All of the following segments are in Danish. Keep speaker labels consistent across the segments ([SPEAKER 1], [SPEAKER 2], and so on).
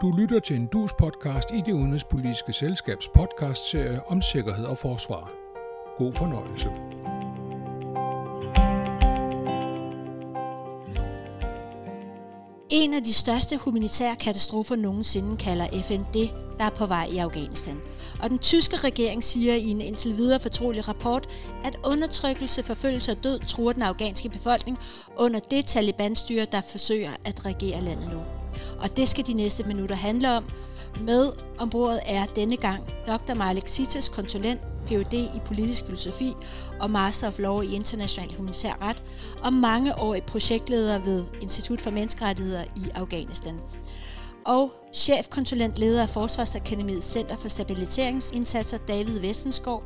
[SPEAKER 1] Du lytter til en dus podcast i det udenrigspolitiske selskabs podcastserie om sikkerhed og forsvar. God fornøjelse.
[SPEAKER 2] En af de største humanitære katastrofer nogensinde kalder FN det, der er på vej i Afghanistan. Og den tyske regering siger i en indtil videre fortrolig rapport, at undertrykkelse, forfølgelse og død truer den afghanske befolkning under det Taliban-styre, der forsøger at regere landet nu. Og det skal de næste minutter handle om. Med ombordet er denne gang Dr. Malik Sitas, konsulent, Ph.D. i politisk filosofi og Master of Law i international humanitær ret, og mange år i projektleder ved Institut for Menneskerettigheder i Afghanistan. Og chefkonsulent leder af Forsvarsakademiets Center for Stabiliseringsindsatser David Vestenskov.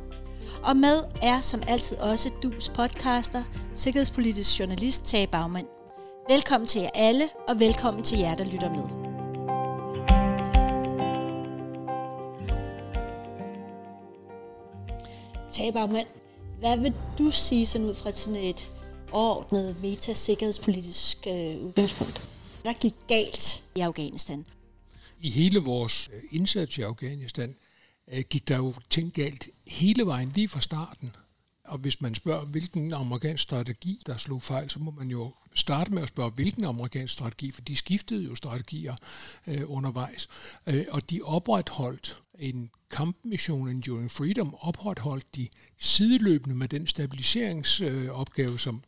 [SPEAKER 2] Og med er som altid også DUS podcaster, sikkerhedspolitisk journalist Tage Bagmand. Velkommen til jer alle, og velkommen til jer, der lytter med. Tabermand, hvad vil du sige sådan ud fra sådan et overordnet metasikkerhedspolitisk øh, udgangspunkt? Hvad gik galt i Afghanistan?
[SPEAKER 1] I hele vores øh, indsats i Afghanistan øh, gik der jo ting galt hele vejen lige fra starten. Og hvis man spørger, hvilken amerikansk strategi, der slog fejl, så må man jo starte med at spørge, hvilken amerikansk strategi, for de skiftede jo strategier øh, undervejs. Øh, og de opretholdt en kampmission Enduring Freedom, opretholdt de sideløbende med den stabiliseringsopgave, øh, som,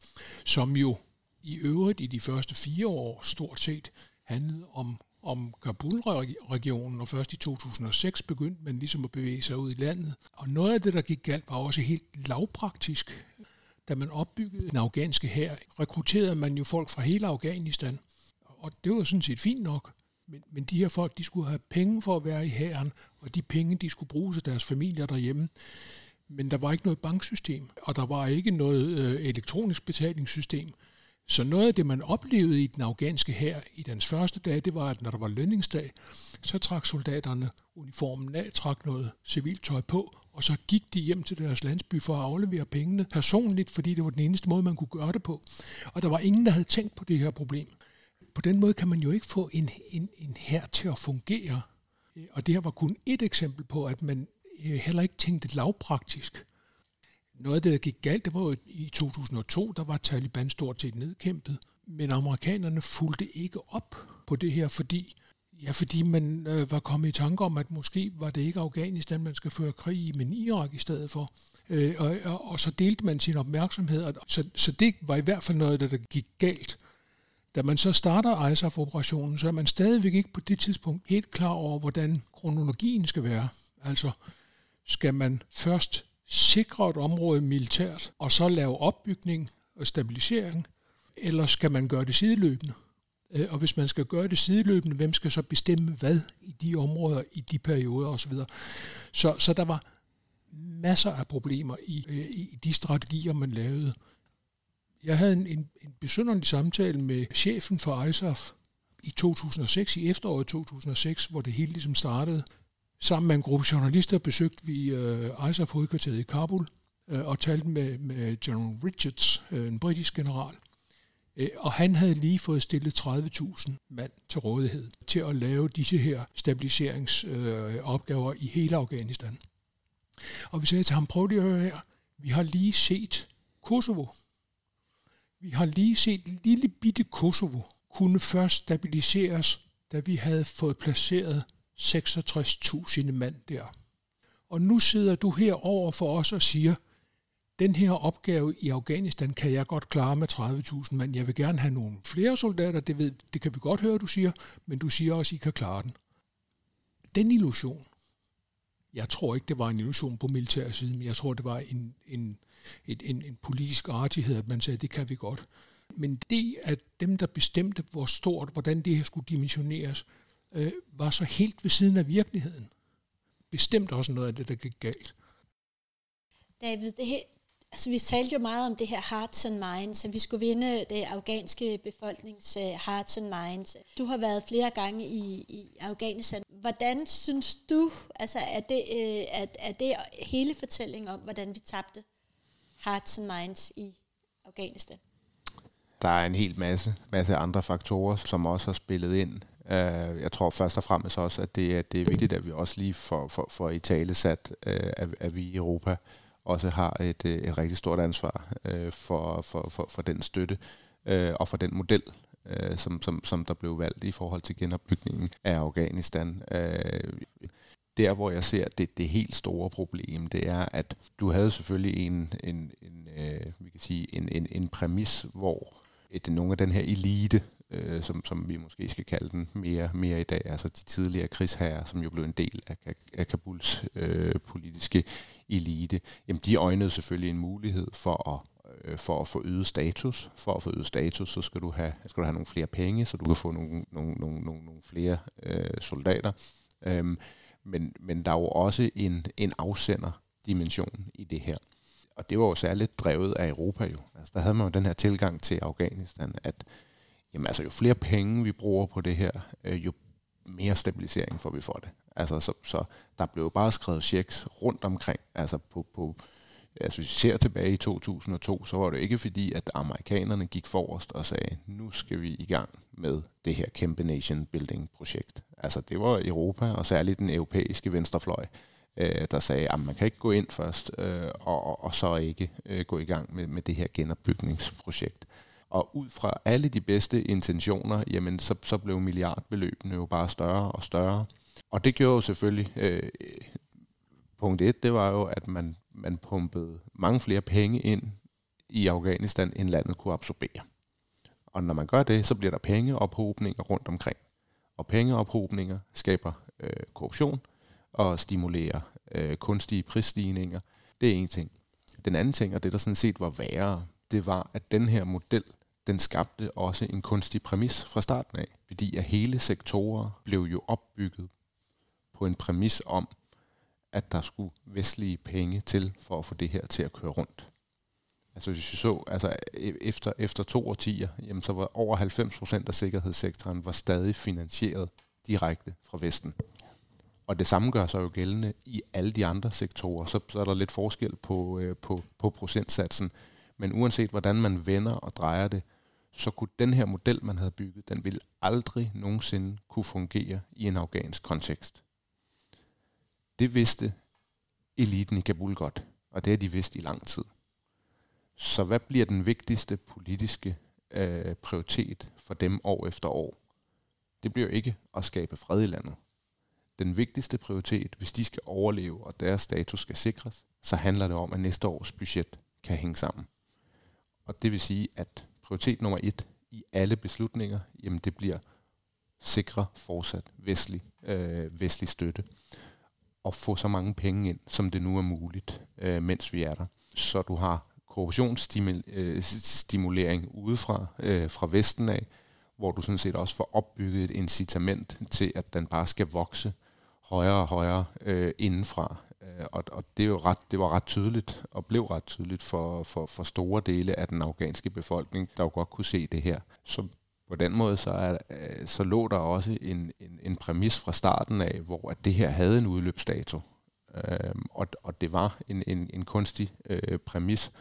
[SPEAKER 1] som jo i øvrigt i de første fire år stort set handlede om om Kabul-regionen, og først i 2006 begyndte man ligesom at bevæge sig ud i landet. Og noget af det, der gik galt, var også helt lavpraktisk. Da man opbyggede den afghanske hær, rekrutterede man jo folk fra hele Afghanistan. Og det var sådan set fint nok. Men, men de her folk, de skulle have penge for at være i hæren, og de penge, de skulle bruge til deres familier derhjemme. Men der var ikke noget banksystem, og der var ikke noget øh, elektronisk betalingssystem. Så noget af det, man oplevede i den afghanske hær i dens første dag, det var, at når der var lønningsdag, så trak soldaterne uniformen af, trak noget civilt tøj på, og så gik de hjem til deres landsby for at aflevere pengene personligt, fordi det var den eneste måde, man kunne gøre det på. Og der var ingen, der havde tænkt på det her problem. På den måde kan man jo ikke få en, en, en hær til at fungere. Øh, og det her var kun et eksempel på, at man øh, heller ikke tænkte lavpraktisk. Noget af det, der gik galt, det var jo i 2002, der var Taliban stort set nedkæmpet, men amerikanerne fulgte ikke op på det her, fordi Ja, fordi man øh, var kommet i tanke om, at måske var det ikke Afghanistan, man skal føre krig i, men Irak i stedet for. Øh, og, og, og så delte man sin opmærksomhed, og så, så det var i hvert fald noget, der, der gik galt. Da man så starter ISAF-operationen, så er man stadigvæk ikke på det tidspunkt helt klar over, hvordan kronologien skal være. Altså, skal man først sikre et område militært, og så lave opbygning og stabilisering, eller skal man gøre det sideløbende? Øh, og hvis man skal gøre det sideløbende, hvem skal så bestemme hvad i de områder, i de perioder osv. Så, så der var masser af problemer i, øh, i de strategier, man lavede. Jeg havde en, en, en besynderlig samtale med chefen for ISAF i 2006, i efteråret 2006, hvor det hele ligesom startede. Sammen med en gruppe journalister besøgte vi øh, uh, ISAF-hovedkvarteret i Kabul øh, og talte med, med General Richards, øh, en britisk general. Og han havde lige fået stillet 30.000 mand til rådighed til at lave disse her stabiliseringsopgaver i hele Afghanistan. Og vi sagde til ham, prøv lige at høre her, vi har lige set Kosovo. Vi har lige set lille bitte Kosovo kunne først stabiliseres, da vi havde fået placeret 66.000 mand der. Og nu sidder du her over for os og siger, den her opgave i Afghanistan kan jeg godt klare med 30.000 mand. Jeg vil gerne have nogle flere soldater, det, ved, det kan vi godt høre, du siger, men du siger også, at I kan klare den. Den illusion, jeg tror ikke, det var en illusion på militær side, men jeg tror, det var en, en, en, en, en politisk artighed, at man sagde, at det kan vi godt. Men det, at dem, der bestemte, hvor stort, hvordan det her skulle dimensioneres, øh, var så helt ved siden af virkeligheden. Bestemt også noget af det, der gik galt.
[SPEAKER 2] David, det her, altså vi talte jo meget om det her hearts and minds, at vi skulle vinde det afghanske befolknings uh, hearts and minds. Du har været flere gange i, i Afghanistan. Hvordan synes du, altså er det, uh, er, er det hele fortællingen om, hvordan vi tabte hearts and minds i Afghanistan?
[SPEAKER 3] Der er en hel masse, masse andre faktorer, som også har spillet ind Uh, jeg tror først og fremmest også, at det at det er vigtigt, at vi også lige får, for, for i tale sat, uh, at, at vi i Europa også har et, øh, et rigtig stort ansvar uh, for, for, for, for den støtte uh, og for den model, uh, som, som, som der blev valgt i forhold til genopbygningen af Afghanistan. Uh, der, hvor jeg ser det, det helt store problem, det er, at du havde selvfølgelig en, en, en, øh, vi kan sige, en, en, en præmis, hvor et, nogle af den her elite, øh, som, som vi måske skal kalde den mere, mere i dag, altså de tidligere krigsherrer, som jo blev en del af, af Kabuls øh, politiske elite, jamen de øjnede selvfølgelig en mulighed for at øh, for at få øget status. For at få øget status, så skal du have, skal du have nogle flere penge, så du kan få nogle, nogle, nogle, nogle, nogle flere øh, soldater. Øhm, men, men der er jo også en, en afsender-dimension i det her. Og det var jo særligt drevet af Europa jo. Altså, der havde man jo den her tilgang til Afghanistan, at jamen, altså, jo flere penge vi bruger på det her, øh, jo mere stabilisering får vi for det. Altså, så, så der blev jo bare skrevet checks rundt omkring, altså på, på altså hvis vi ser tilbage i 2002, så var det ikke fordi, at amerikanerne gik forrest og sagde, nu skal vi i gang med det her kæmpe nation building projekt. Altså det var Europa, og særligt den europæiske venstrefløj, øh, der sagde, at man kan ikke gå ind først, øh, og, og så ikke øh, gå i gang med, med det her genopbygningsprojekt. Og ud fra alle de bedste intentioner, jamen så, så blev milliardbeløbene jo bare større og større. Og det gjorde jo selvfølgelig, øh, punkt et, det var jo, at man, man pumpede mange flere penge ind i Afghanistan, end landet kunne absorbere. Og når man gør det, så bliver der pengeophobninger rundt omkring. Og pengeophobninger skaber øh, korruption og stimulerer øh, kunstige prisstigninger. Det er en ting. Den anden ting, og det der sådan set var værre, det var, at den her model, den skabte også en kunstig præmis fra starten af. Fordi at hele sektorer blev jo opbygget på en præmis om, at der skulle vestlige penge til for at få det her til at køre rundt. Altså hvis vi så, altså e, efter, efter to årtier, jamen så var over 90 procent af sikkerhedssektoren var stadig finansieret direkte fra Vesten. Og det samme gør sig jo gældende i alle de andre sektorer. Så, så er der lidt forskel på, øh, på, på procentsatsen. Men uanset hvordan man vender og drejer det, så kunne den her model, man havde bygget, den ville aldrig nogensinde kunne fungere i en afghansk kontekst. Det vidste eliten i Kabul godt, og det har de vidst i lang tid. Så hvad bliver den vigtigste politiske øh, prioritet for dem år efter år? Det bliver ikke at skabe fred i landet. Den vigtigste prioritet, hvis de skal overleve og deres status skal sikres, så handler det om, at næste års budget kan hænge sammen. Og det vil sige, at prioritet nummer et i alle beslutninger, jamen det bliver sikre fortsat vestlig, øh, vestlig støtte og få så mange penge ind, som det nu er muligt, øh, mens vi er der. Så du har korruptionsstimulering øh, udefra, øh, fra Vesten af, hvor du sådan set også får opbygget et incitament til, at den bare skal vokse højere og højere øh, indenfra. Øh, og, og det, er jo ret, det var ret tydeligt, og blev ret tydeligt for, for, for store dele af den afghanske befolkning, der jo godt kunne se det her. Så på den måde, så, er, øh, så lå der også en, en, en præmis fra starten af, hvor at det her havde en udløbsdato. Øh, og, og det var en, en, en kunstig øh, præmis,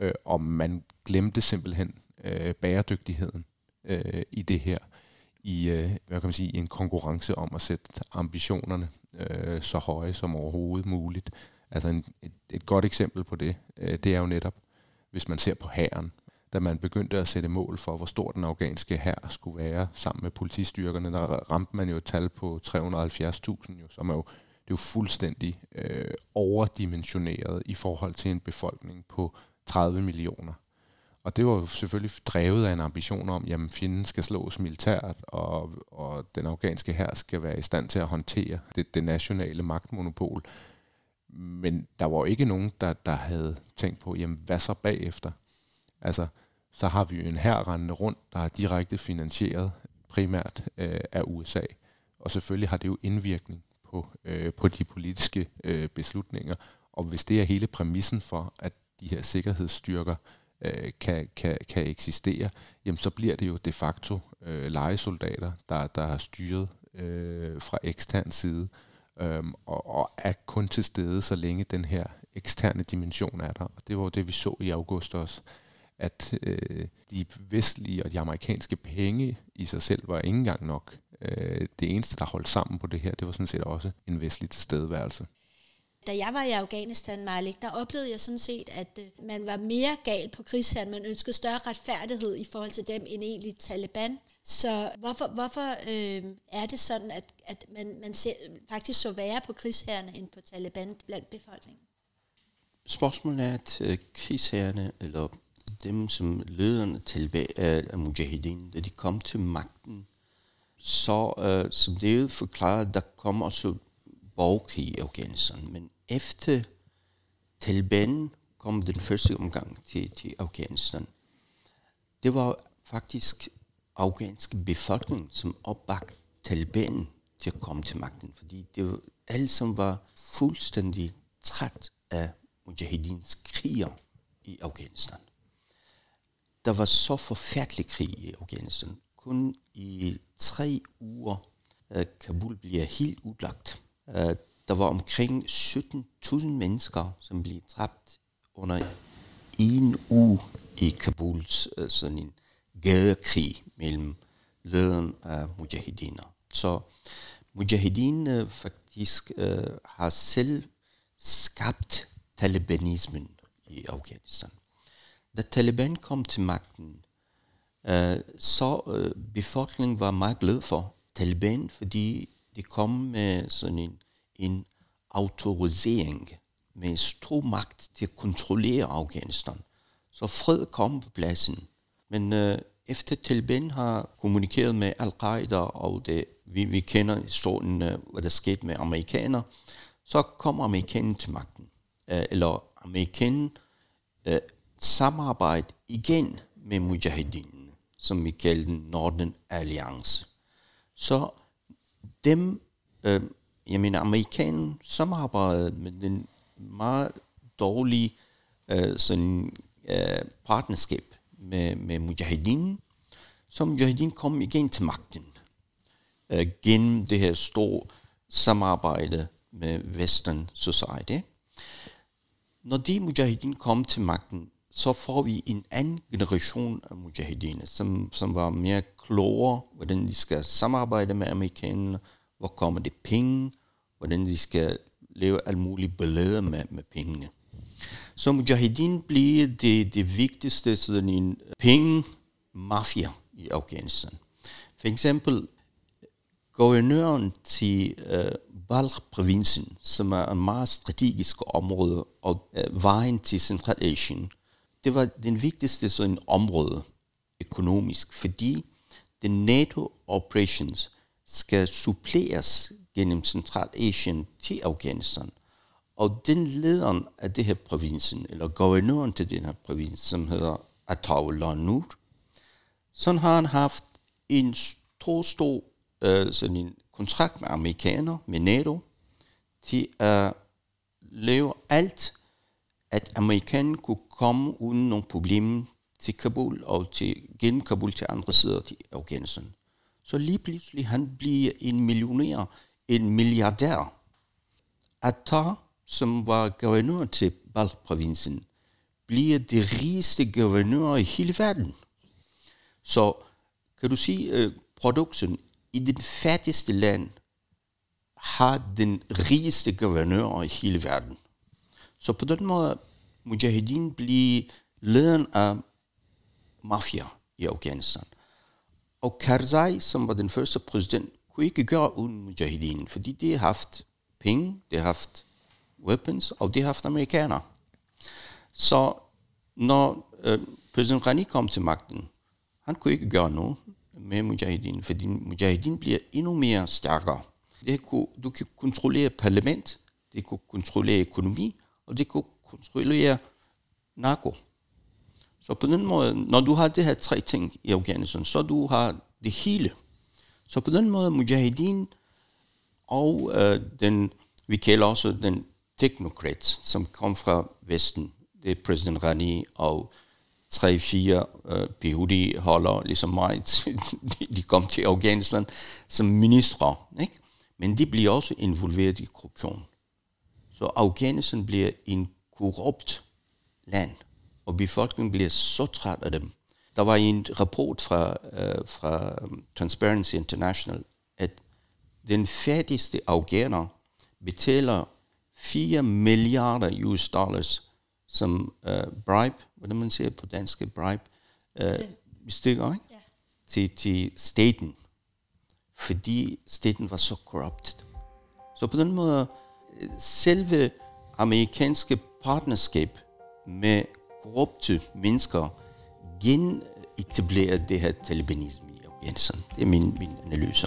[SPEAKER 3] øh, og man glemte simpelthen øh, bæredygtigheden øh, i det her i øh, hvad kan man sige, en konkurrence om at sætte ambitionerne øh, så høje som overhovedet muligt. Altså en, et, et godt eksempel på det, øh, det er jo netop, hvis man ser på hæren da man begyndte at sætte mål for, hvor stor den afghanske hær skulle være sammen med politistyrkerne, der ramte man jo et tal på 370.000, jo, som er jo, det er jo fuldstændig øh, overdimensioneret i forhold til en befolkning på 30 millioner. Og det var jo selvfølgelig drevet af en ambition om, at fjenden skal slås militært, og, og den afghanske her skal være i stand til at håndtere det, det nationale magtmonopol. Men der var jo ikke nogen, der, der havde tænkt på, jamen hvad så bagefter? Altså, så har vi jo en her rendende rundt, der er direkte finansieret primært øh, af USA. Og selvfølgelig har det jo indvirkning på, øh, på de politiske øh, beslutninger. Og hvis det er hele præmissen for, at de her sikkerhedsstyrker øh, kan, kan, kan eksistere, jamen så bliver det jo de facto øh, legesoldater, der, der har styret øh, fra ekstern side, øh, og, og er kun til stede, så længe den her eksterne dimension er der. Og det var jo det, vi så i august også at øh, de vestlige og de amerikanske penge i sig selv var ikke engang nok Øh, det eneste, der holdt sammen på det her, det var sådan set også en vestlig tilstedeværelse.
[SPEAKER 2] Da jeg var i Afghanistan, Malik, der oplevede jeg sådan set, at øh, man var mere gal på krigsherren. Man ønskede større retfærdighed i forhold til dem end egentlig Taliban. Så hvorfor, hvorfor øh, er det sådan, at, at man, man ser, faktisk så værre på krigsherrene end på Taliban blandt befolkningen?
[SPEAKER 4] Spørgsmålet er, at øh, eller dem som lederne til af Mujahideen, da de kom til magten, så øh, som det er forklaret, der kom også borgerkrig i Afghanistan. Men efter Taliban kom den første omgang til, til Afghanistan, det var faktisk afghanske befolkning, som opbakte Taliban til at komme til magten, fordi det var, alle som var fuldstændig træt af mujahedins kriger i Afghanistan. Der var så forfærdelig krig i Afghanistan. Kun i tre uger uh, Kabul bliver helt udlagt. Uh, der var omkring 17.000 mennesker, som blev dræbt under en uge i Kabuls øh, sådan en gadekrig mellem lederen af mujahidiner. Så mujahidiner faktisk øh, har selv skabt talibanismen i Afghanistan. Da Taliban kom til magten, øh, så øh, befolkningen var meget glad for Taliban, fordi de kom med sådan en, en autorisering med stor magt til at kontrollere Afghanistan. Så fred kom på pladsen. Men øh, efter Taliban har kommunikeret med Al-Qaida, og det, vi, vi kender historien, øh, hvad der skete med amerikaner, så kommer amerikanerne til magten. Øh, eller amerikanerne øh, samarbejde igen med mujahedinen, som vi kalder den Northern Alliance. Så dem, øh, jamen amerikanen amerikanerne samarbejdede med den meget dårlige øh, sådan, øh, partnerskab med, med Mujahideen, så Mujahideen kom igen til magten øh, gennem det her store samarbejde med Western Society. Når de Mujahideen kom til magten, så får vi en anden generation af mujahidiner, som, som var mere klogere, hvordan de skal samarbejde med amerikanerne, hvor kommer det penge, hvordan de skal lave alle mulige ballade med, med pengene. Så Mujahedin bliver det, det vigtigste sådan en penge-mafia i Afghanistan. For eksempel guvernøren til øh, Balkh-provinsen, som er et meget strategisk område, og øh, vejen til Centralasien, det var den vigtigste sådan område økonomisk, fordi den NATO operations skal suppleres gennem Centralasien til Afghanistan. Og den lederen af det her provinsen, eller guvernøren til den her provins, som hedder Ataullah Nur, så har han haft en stor, stor øh, sådan en kontrakt med amerikanere, med NATO, til at lave alt, at amerikanerne kunne komme uden nogle problemer til Kabul og til, gennem Kabul til andre sider til Afghanistan. Så lige pludselig han bliver en millionær, en milliardær. Attar, som var guvernør til Balkh-provinsen, bliver det rigeste guvernør i hele verden. Så kan du sige, øh, uh, produktionen i det fattigste land har den rigeste guvernør i hele verden. Så på den måde, Mujahedin bliver lederen af mafia i Afghanistan. Og Karzai, som var den første præsident, kunne ikke gøre uden Mujahideen, fordi de har haft penge, de har haft weapons, og de har haft amerikanere. Så når øh, præsident Ghani kom til magten, han kunne ikke gøre noget med Mujahideen, fordi Mujahideen bliver endnu mere stærkere. Det kunne, du kan kontrollere parlament, det kunne kontrollere økonomi, og det kunne kontrollere narko. Så på den måde, når du har det her tre ting i Afghanistan, så du har det hele. Så på den måde, Mujahideen og øh, den, vi kalder også den teknokrat, som kom fra Vesten, det er præsident Ghani og tre-fire øh, PhD-holder, ligesom mig, de kom til Afghanistan som ministre. Ikke? Men de bliver også involveret i korruption. Så Afghanistan bliver en korrupt land, og befolkningen bliver så træt af dem. Der var en rapport fra, uh, fra Transparency International at den fattigste afghaner betaler 4 milliarder US dollars som uh, bribe, hvordan man siger på dansk, bribe, uh, stykker, ikke? Ja. Til, til staten, fordi staten var så corrupted. Så på den måde, selve amerikanske partnerskab med korrupte mennesker genetablerer det her talibanisme i Afghanistan. Det er min, min analyse.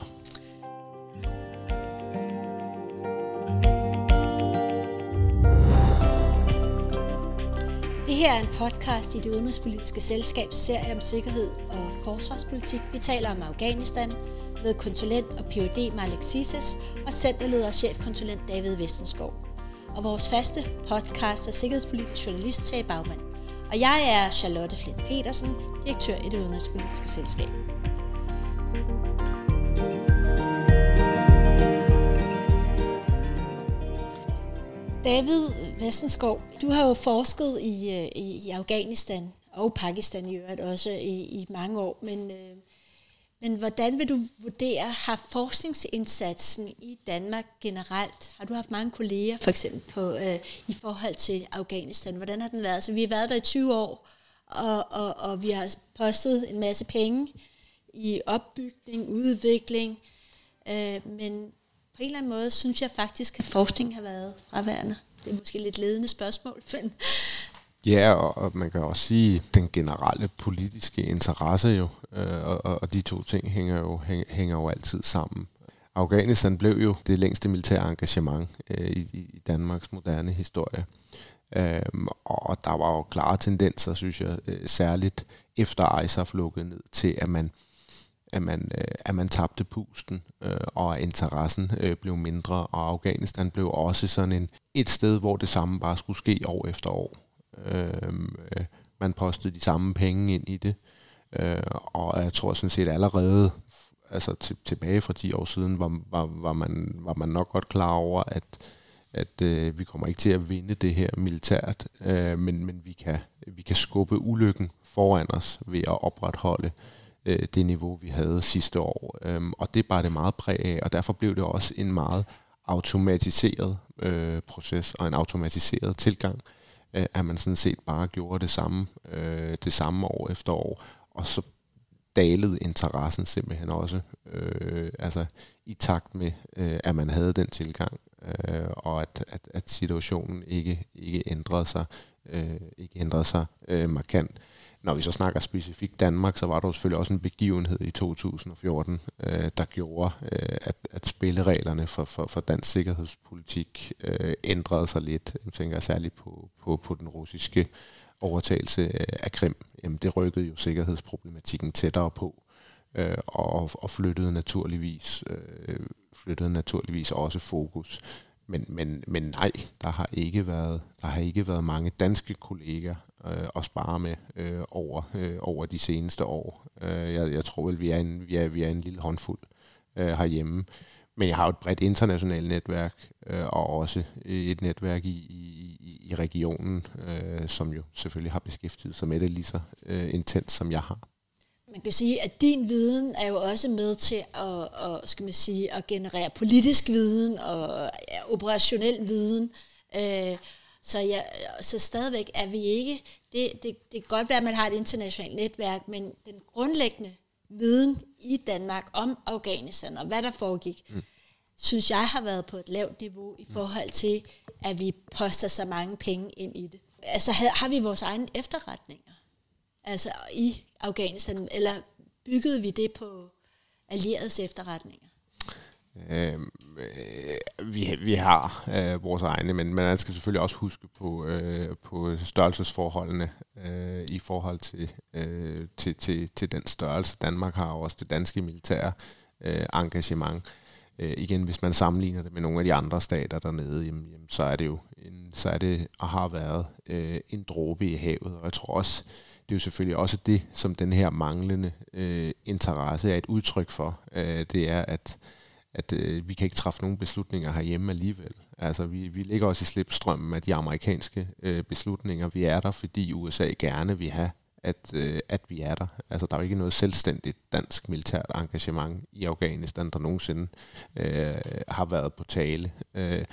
[SPEAKER 2] Det her er en podcast i det udenrigspolitiske selskabs serie om sikkerhed og forsvarspolitik. Vi taler om Afghanistan med konsulent og Ph.D. Malik Sises og centerleder og chefkonsulent David Vestenskov. Og vores faste podcast er sikkerhedspolitisk journalist Tage Bagmand. Og jeg er Charlotte Flint Petersen, direktør i det udenrigspolitiske selskab. David Vestenskov, du har jo forsket i, øh, i, i Afghanistan og Pakistan i øvrigt også i, i mange år, men, øh, men hvordan vil du vurdere, har forskningsindsatsen i Danmark generelt, har du haft mange kolleger for eksempel på, øh, i forhold til Afghanistan, hvordan har den været? Så vi har været der i 20 år, og, og, og vi har postet en masse penge i opbygning, udvikling, øh, men på en eller anden måde synes jeg faktisk, at forskning har været fraværende. Det er måske lidt ledende spørgsmål, men...
[SPEAKER 3] Ja, og, og man kan også sige, den generelle politiske interesse jo, øh, og, og de to ting hænger jo, hænger, hænger jo altid sammen. Afghanistan blev jo det længste militære engagement øh, i, i Danmarks moderne historie. Øhm, og der var jo klare tendenser, synes jeg, øh, særligt efter ISAF lukkede ned til, at man at man, øh, at man tabte pusten, øh, og interessen øh, blev mindre, og Afghanistan blev også sådan en, et sted, hvor det samme bare skulle ske år efter år. Øh, øh, man postede de samme penge ind i det, øh, og jeg tror sådan set allerede, altså til, tilbage fra 10 år siden, var, var, var, man, var man nok godt klar over, at at øh, vi kommer ikke til at vinde det her militært, øh, men, men vi, kan, vi kan skubbe ulykken foran os ved at opretholde øh, det niveau, vi havde sidste år. Øh, og det bare det meget præg af, og derfor blev det også en meget automatiseret øh, proces og en automatiseret tilgang, øh, Øh, at man sådan set bare gjorde det samme, øh, det samme år efter år, og så dalede interessen simpelthen også, øh, altså i takt med, øh, at man havde den tilgang, øh, og at, at, at situationen ikke, ikke ændrede sig, øh, ikke ændrede sig øh, markant. Når vi så snakker specifikt Danmark, så var der selvfølgelig også en begivenhed i 2014, øh, der gjorde, øh, at, at spillereglerne for, for, for dansk sikkerhedspolitik øh, ændrede sig lidt. Jeg tænker særligt på, på, på den russiske overtagelse øh, af Krim. Jamen, det rykkede jo sikkerhedsproblematikken tættere på, øh, og, og flyttede naturligvis øh, flyttede naturligvis også fokus. Men, men, men nej, der har ikke været der har ikke været mange danske kolleger, øh, at spare med øh, over, øh, over de seneste år. Øh, jeg, jeg tror vel, vi er en, vi er, vi er en lille håndfuld øh, herhjemme. Men jeg har jo et bredt internationalt netværk, øh, og også et netværk i, i, i regionen, øh, som jo selvfølgelig har beskæftiget sig med det lige så øh, intens, som jeg har.
[SPEAKER 2] Man kan sige, at din viden er jo også med til at, at, skal man sige, at generere politisk viden og operationel viden. Øh, så, ja, så stadigvæk er vi ikke, det, det, det kan godt være, at man har et internationalt netværk, men den grundlæggende viden i Danmark om Afghanistan og hvad der foregik, mm. synes jeg har været på et lavt niveau i forhold til, at vi poster så mange penge ind i det. Altså har vi vores egne efterretninger altså i Afghanistan, eller byggede vi det på allierets efterretninger?
[SPEAKER 3] Øh, vi, vi har øh, vores egne, men man skal selvfølgelig også huske på, øh, på størrelsesforholdene øh, i forhold til, øh, til, til, til den størrelse. Danmark har også det danske militære øh, engagement. Øh, igen, hvis man sammenligner det med nogle af de andre stater dernede, jamen, jamen, så er det jo en, så er det og har været øh, en dråbe i havet. Og jeg tror også, det er jo selvfølgelig også det, som den her manglende øh, interesse er et udtryk for. Øh, det er, at at øh, vi kan ikke træffe nogen beslutninger herhjemme alligevel. Altså, vi, vi ligger også i slipstrømmen af de amerikanske øh, beslutninger. Vi er der, fordi USA gerne vil have at, øh, at vi er der. Altså, der er jo ikke noget selvstændigt dansk militært engagement i Afghanistan, der nogensinde øh, har været på tale. Øh,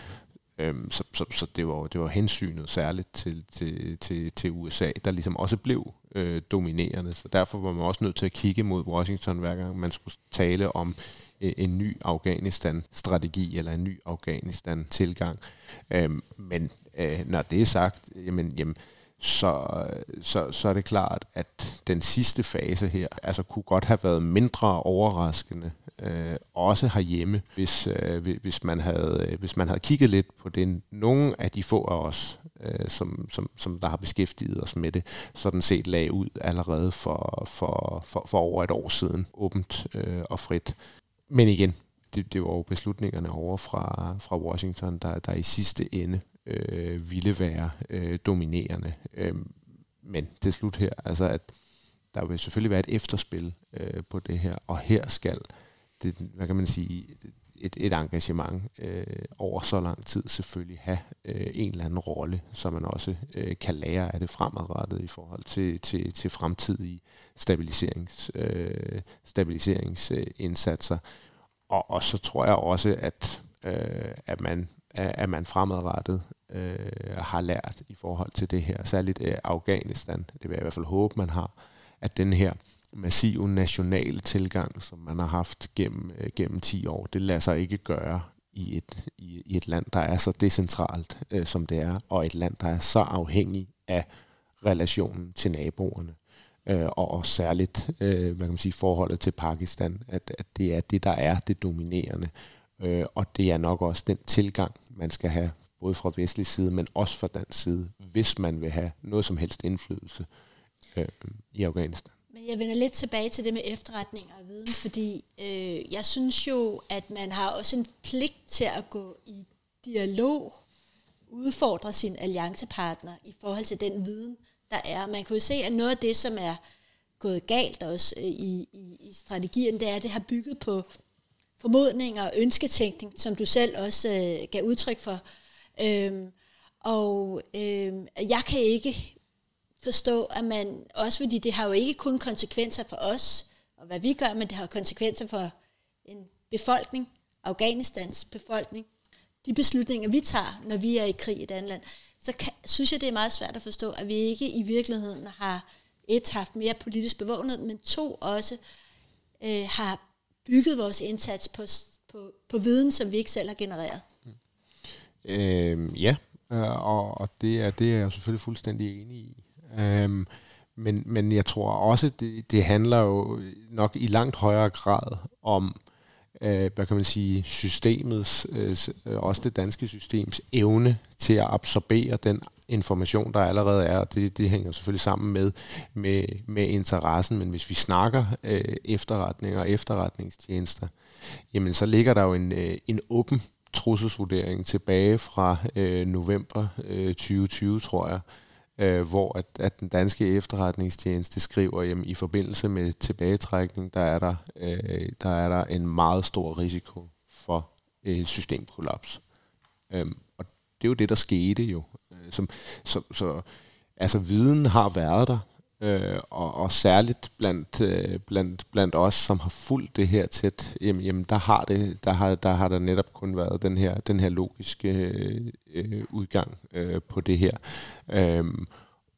[SPEAKER 3] Øhm, så så, så det, var, det var hensynet særligt til, til, til, til USA, der ligesom også blev øh, dominerende. Så derfor var man også nødt til at kigge mod Washington, hver gang man skulle tale om Øh, en ny Afghanistan-strategi eller en ny Afghanistan-tilgang. Øhm, men øh, når det er sagt, jamen, jamen så, så, så er det klart, at den sidste fase her altså kunne godt have været mindre overraskende, øh, også herhjemme, hvis, øh, hvis, man havde, øh, hvis man havde kigget lidt på den. Nogle af de få af os, øh, som, som, som der har beskæftiget os med det, sådan set lag ud allerede for, for, for, for over et år siden, åbent øh, og frit. Men igen, det, det var jo beslutningerne over fra, fra Washington, der, der i sidste ende øh, ville være øh, dominerende. Øh, men til slut her, altså at der vil selvfølgelig være et efterspil øh, på det her, og her skal det, hvad kan man sige, et, et engagement øh, over så lang tid selvfølgelig have øh, en eller anden rolle, så man også øh, kan lære af det fremadrettet i forhold til, til, til fremtidige stabiliserings, øh, stabiliseringsindsatser. Og, og så tror jeg også, at, øh, at man at man fremadrettet øh, har lært i forhold til det her, særligt øh, Afghanistan, det vil jeg i hvert fald håbe, man har, at den her massive nationale tilgang, som man har haft gennem, øh, gennem 10 år, det lader sig ikke gøre i et, i, i et land, der er så decentralt, øh, som det er, og et land, der er så afhængig af relationen til naboerne. Øh, og, og særligt øh, hvad kan man sige, forholdet til Pakistan, at, at det er det, der er det dominerende. Øh, og det er nok også den tilgang, man skal have, både fra vestlig side, men også fra dansk side, hvis man vil have noget som helst indflydelse øh, i Afghanistan.
[SPEAKER 2] Men jeg vender lidt tilbage til det med efterretning og viden, fordi øh, jeg synes jo, at man har også en pligt til at gå i dialog, udfordre sin alliancepartner i forhold til den viden, der er. Man kan jo se, at noget af det, som er gået galt også øh, i, i, i strategien, det er, at det har bygget på formodninger og ønsketænkning, som du selv også øh, gav udtryk for. Øhm, og øh, jeg kan ikke forstå, at man, også fordi det har jo ikke kun konsekvenser for os, og hvad vi gør, men det har konsekvenser for en befolkning, Afghanistans befolkning, de beslutninger, vi tager, når vi er i krig i et andet land, så kan, synes jeg, det er meget svært at forstå, at vi ikke i virkeligheden har et haft mere politisk bevågenhed, men to også øh, har bygget vores indsats på, på, på viden, som vi ikke selv har genereret.
[SPEAKER 3] Øh, ja, øh, og, og det, er, det er jeg selvfølgelig fuldstændig enig i. Øhm, men, men jeg tror også, det, det handler jo nok i langt højere grad om, øh, hvad kan man sige, systemets, øh, også det danske systems evne til at absorbere den information, der allerede er, og det, det hænger selvfølgelig sammen med, med, med interessen, men hvis vi snakker øh, efterretning og efterretningstjenester, jamen så ligger der jo en, øh, en åben trusselsvurdering tilbage fra øh, november øh, 2020, tror jeg, øh, hvor at, at den danske efterretningstjeneste skriver, at i forbindelse med tilbagetrækning, der er der, øh, der er der en meget stor risiko for øh, systemkollaps. Øhm, og det er jo det, der skete jo. Øh, som, så, så altså viden har været der, øh, og, og særligt blandt, øh, blandt, blandt os, som har fulgt det her tæt, jamen, jamen der, har det, der, har, der har der netop kun været den her, den her logiske øh, øh udgang øh, på det her. Øh,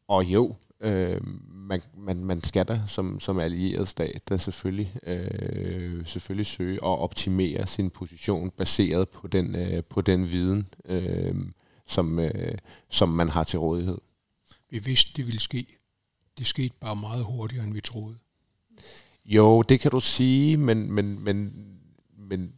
[SPEAKER 3] og jo, øh, man, man, man skal da som, som allieret stat der selvfølgelig, øh, selvfølgelig søge at optimere sin position baseret på den, øh, på den viden, øh, som, øh, som man har til rådighed.
[SPEAKER 1] Vi vidste, det ville ske. Det skete bare meget hurtigere, end vi troede.
[SPEAKER 3] Jo, det kan du sige, men, men, men, men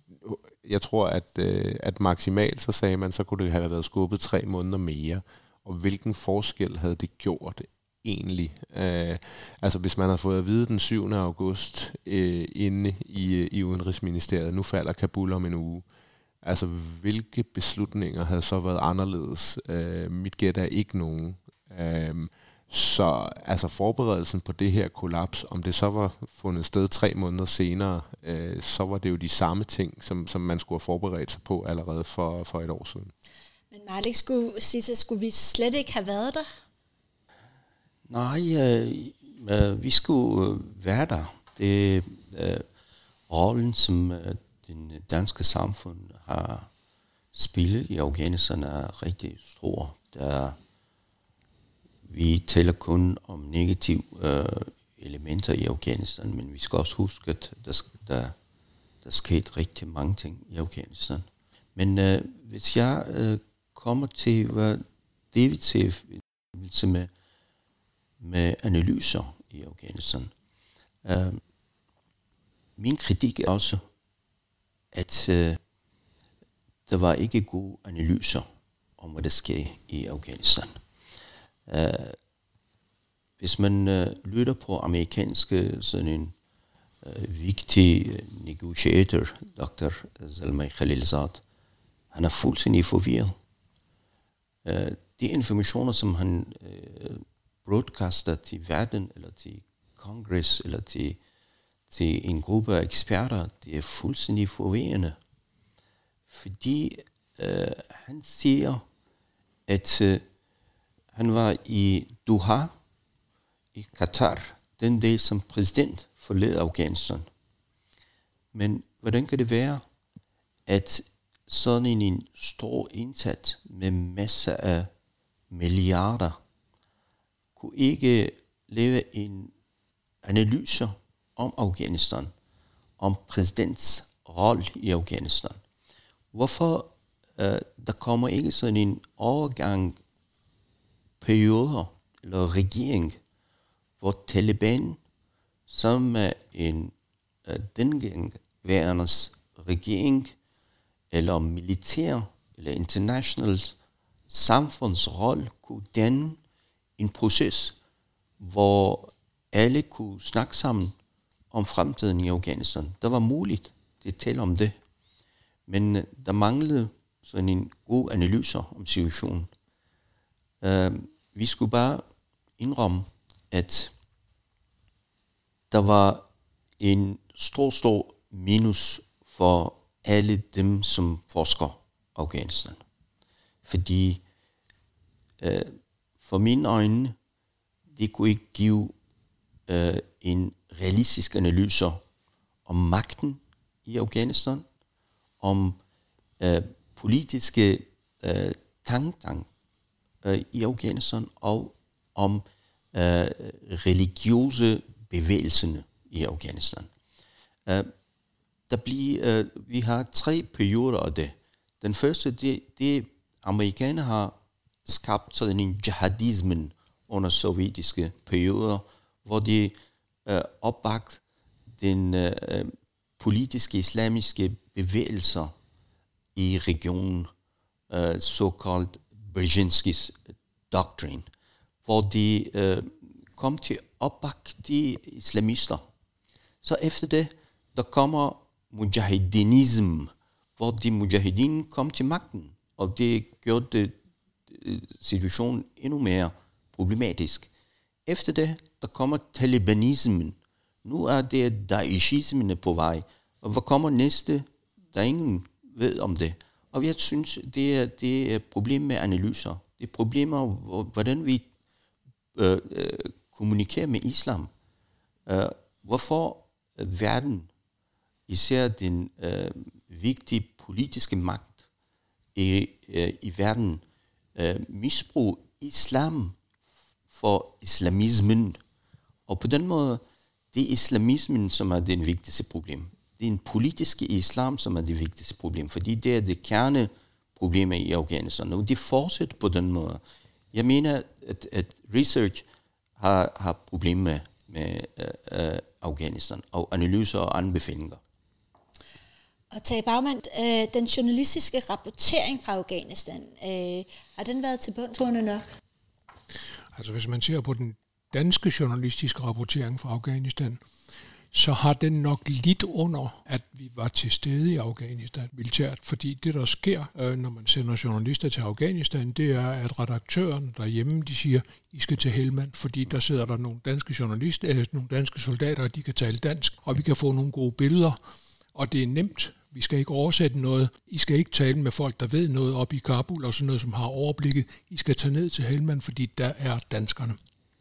[SPEAKER 3] jeg tror, at, øh, at maksimalt, så sagde man, så kunne det have været skubbet tre måneder mere. Og hvilken forskel havde det gjort egentlig? Øh, altså hvis man har fået at vide den 7. august øh, inde i, øh, i Udenrigsministeriet, nu falder Kabul om en uge, altså hvilke beslutninger havde så været anderledes? Øh, mit gæt er ikke nogen. Øh, så altså forberedelsen på det her kollaps, om det så var fundet sted tre måneder senere, øh, så var det jo de samme ting, som, som man skulle have forberedt sig på allerede for, for et år siden.
[SPEAKER 2] Men Malik, skulle, Sisse, skulle vi slet ikke have været der?
[SPEAKER 4] Nej, øh, øh, vi skulle øh, være der. Det øh, rollen, som øh, den danske samfund har spillet i Afghanistan er rigtig stor. Der, vi taler kun om negative øh, elementer i Afghanistan, men vi skal også huske, at der, der, der skete rigtig mange ting i Afghanistan. Men øh, hvis jeg øh, kommer til, hvad David siger med, med analyser i Afghanistan, øh, min kritik er også, at øh, der var ikke gode analyser om, hvad der sker i Afghanistan. Uh, hvis man uh, lytter på amerikanske sådan en uh, vigtig negotiator, Dr. Zalmay Khalilzad, han er fuldstændig forvirret. Uh, de informationer, som han uh, broadcaster til verden, eller til kongress, eller til, til en gruppe af eksperter, det er fuldstændig forvirrende fordi uh, han siger, at uh, han var i Doha, i Katar, den dag som præsident forlod Afghanistan. Men hvordan kan det være, at sådan en stor indsats med masser af milliarder kunne ikke lave en analyse om Afghanistan, om præsidents rolle i Afghanistan hvorfor øh, der kommer ikke sådan en overgang perioder eller regering, hvor Taliban sammen med en uh, dengang værendes regering eller militær eller international samfundsrolle kunne danne en proces, hvor alle kunne snakke sammen om fremtiden i Afghanistan. Der var muligt, det tale om det. Men øh, der manglede sådan en god analyse om situationen. Uh, vi skulle bare indrømme, at der var en stor, stor minus for alle dem, som forsker Afghanistan. Fordi uh, for mine øjne, det kunne ikke give uh, en realistisk analyse om magten i Afghanistan, om øh, politiske øh, tanker øh, i Afghanistan og om øh, religiøse bevægelser i Afghanistan. Øh, der bliver, øh, vi har tre perioder af det. Den første, det, det amerikanerne har skabt sådan en jihadismen under sovjetiske perioder, hvor de øh, opbagt den øh, politiske islamiske bevægelser i regionen, øh, såkaldt Brzezinskis eh, doctrine, hvor de øh, kom til opbakke de islamister. Så efter det, der kommer mujahidinism, hvor de mujahidin kom til magten, og det gjorde det, situationen endnu mere problematisk. Efter det, der kommer talibanismen. Nu er det daishismen på vej. Og hvad kommer næste? Der er ingen ved om det. Og jeg synes, det er, det er problem med analyser. Det er problemer, hvordan vi øh, øh, kommunikerer med islam. Øh, hvorfor verden, især den øh, vigtige politiske magt i, øh, i verden, øh, misbrug islam for islamismen. Og på den måde, det er islamismen, som er det vigtigste problem det er en politisk islam, som er det vigtigste problem, fordi det er det kerne problemer i Afghanistan, og det fortsætter på den måde. Jeg mener, at, at research har, har problemer med, med uh, Afghanistan, og analyser og anbefalinger.
[SPEAKER 2] Og Tage Bagmand, øh, den journalistiske rapportering fra Afghanistan, øh, har den været til bundsgående nok?
[SPEAKER 1] Altså hvis man ser på den danske journalistiske rapportering fra Afghanistan, så har den nok lidt under, at vi var til stede i Afghanistan militært. Fordi det, der sker, øh, når man sender journalister til Afghanistan, det er, at redaktøren derhjemme, de siger, I skal til Helmand, fordi der sidder der nogle danske journalister, eller øh, nogle danske soldater, og de kan tale dansk, og vi kan få nogle gode billeder. Og det er nemt. Vi skal ikke oversætte noget. I skal ikke tale med folk, der ved noget op i Kabul og sådan noget, som har overblikket. I skal tage ned til Helmand, fordi der er danskerne.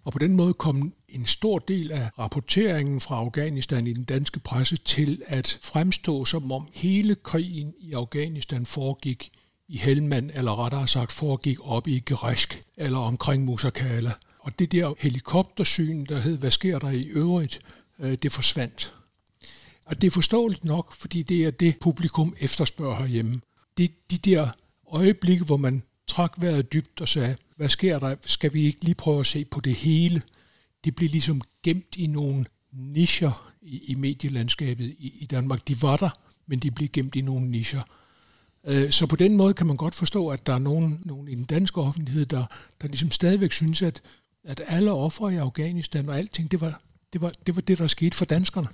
[SPEAKER 1] Og på den måde kom en stor del af rapporteringen fra Afghanistan i den danske presse til at fremstå som om hele krigen i Afghanistan foregik i Helmand, eller rettere sagt foregik op i Gerisk, eller omkring Musakala. Og det der helikoptersyn, der hed, hvad sker der i øvrigt, øh, det forsvandt. Og det er forståeligt nok, fordi det er det, publikum efterspørger herhjemme. Det de der øjeblikke, hvor man trak vejret dybt og sagde, hvad sker der, skal vi ikke lige prøve at se på det hele? Det blev ligesom gemt i nogle nischer i, i medielandskabet i, i Danmark. De var der, men de blev gemt i nogle nischer. Øh, så på den måde kan man godt forstå, at der er nogen, nogen i den danske offentlighed, der, der ligesom stadigvæk synes, at, at alle ofre i Afghanistan og alting, det var det, var, det var det, der skete for danskerne.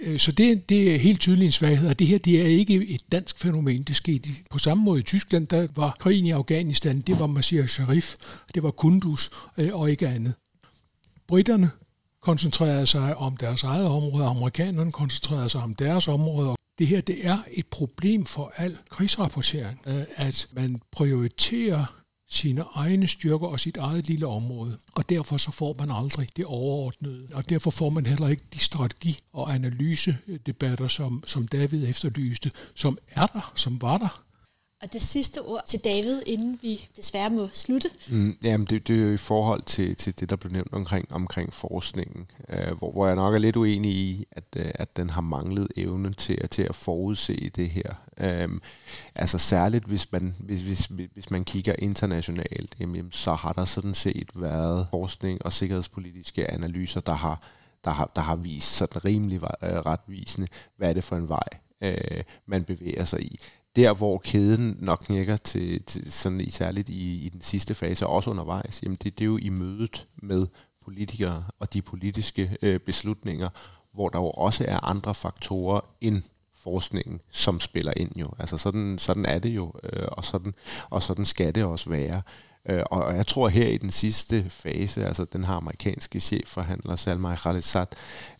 [SPEAKER 1] Øh, så det, det er helt tydeligt en svaghed, og det her det er ikke et dansk fænomen. Det skete på samme måde i Tyskland, der var krigen i Afghanistan, det var Masir Sharif, det var Kunduz øh, og ikke andet. Britterne koncentrerede sig om deres eget område, amerikanerne koncentrerede sig om deres område. Det her det er et problem for al krigsrapportering, øh, at man prioriterer sine egne styrker og sit eget lille område. Og derfor så får man aldrig det overordnede. Og derfor får man heller ikke de strategi- og analysedebatter, som, som David efterlyste, som er der, som var der.
[SPEAKER 2] Og det sidste ord til David, inden vi desværre må slutte.
[SPEAKER 3] Mm, jamen, det, det er jo i forhold til, til det, der blev nævnt omkring, omkring forskningen, øh, hvor, hvor jeg nok er lidt uenig i, at, øh, at den har manglet evnen til, at, til at forudse det her. Øh, altså særligt, hvis man, hvis, hvis, hvis man kigger internationalt, jamen, så har der sådan set været forskning og sikkerhedspolitiske analyser, der har, der har, der har vist sådan rimelig øh, retvisende, hvad er det for en vej, øh, man bevæger sig i der, hvor kæden nok knækker til, til sådan i, særligt i, i den sidste fase, og også undervejs, jamen det, det er jo i mødet med politikere og de politiske øh, beslutninger, hvor der jo også er andre faktorer end forskningen, som spiller ind jo. Altså sådan, sådan er det jo, øh, og, sådan, og sådan skal det også være. Øh, og jeg tror her i den sidste fase, altså den her amerikanske chefforhandler, Salman Khalilzad,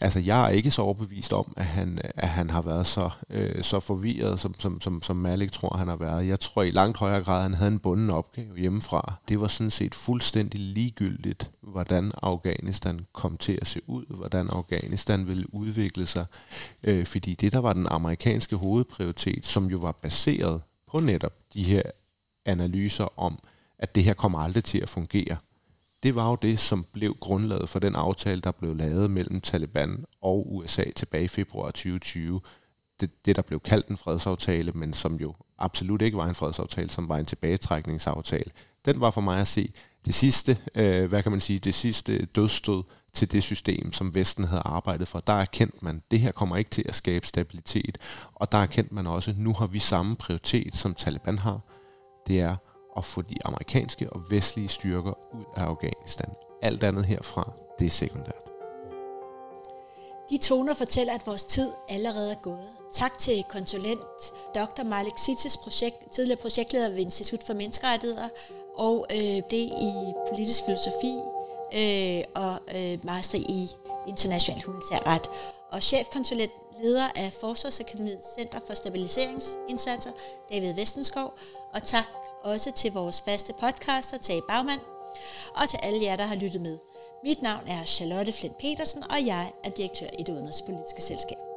[SPEAKER 3] altså jeg er ikke så overbevist om, at han, at han har været så, øh, så forvirret, som, som, som, som Malik tror, han har været. Jeg tror i langt højere grad, at han havde en bunden opgave hjemmefra. Det var sådan set fuldstændig ligegyldigt, hvordan Afghanistan kom til at se ud, hvordan Afghanistan ville udvikle sig, øh, fordi det, der var den amerikanske hovedprioritet, som jo var baseret på netop de her analyser om, at det her kommer aldrig til at fungere. Det var jo det, som blev grundlaget for den aftale, der blev lavet mellem Taliban og USA tilbage i februar 2020. Det, det der blev kaldt en fredsaftale, men som jo absolut ikke var en fredsaftale, som var en tilbagetrækningsaftale. Den var for mig at se det sidste, øh, hvad kan man sige, det sidste dødstød til det system, som Vesten havde arbejdet for. Der erkendte man, at det her kommer ikke til at skabe stabilitet, og der erkendte man også, at nu har vi samme prioritet, som Taliban har. Det er at få de amerikanske og vestlige styrker ud af Afghanistan. Alt andet herfra, det er sekundært.
[SPEAKER 2] De toner fortæller, at vores tid allerede er gået. Tak til konsulent Dr. Malik Sitis, projekt, tidligere projektleder ved Institut for Menneskerettigheder, og øh, det i politisk filosofi øh, og øh, master i international humanitær ret. Og chefkonsulent leder af Forsvarsakademiets Center for Stabiliseringsindsatser, David Vestenskov, og tak også til vores faste podcaster, Tage Bagmand, og til alle jer, der har lyttet med. Mit navn er Charlotte Flint Petersen, og jeg er direktør i det udenrigspolitiske selskab.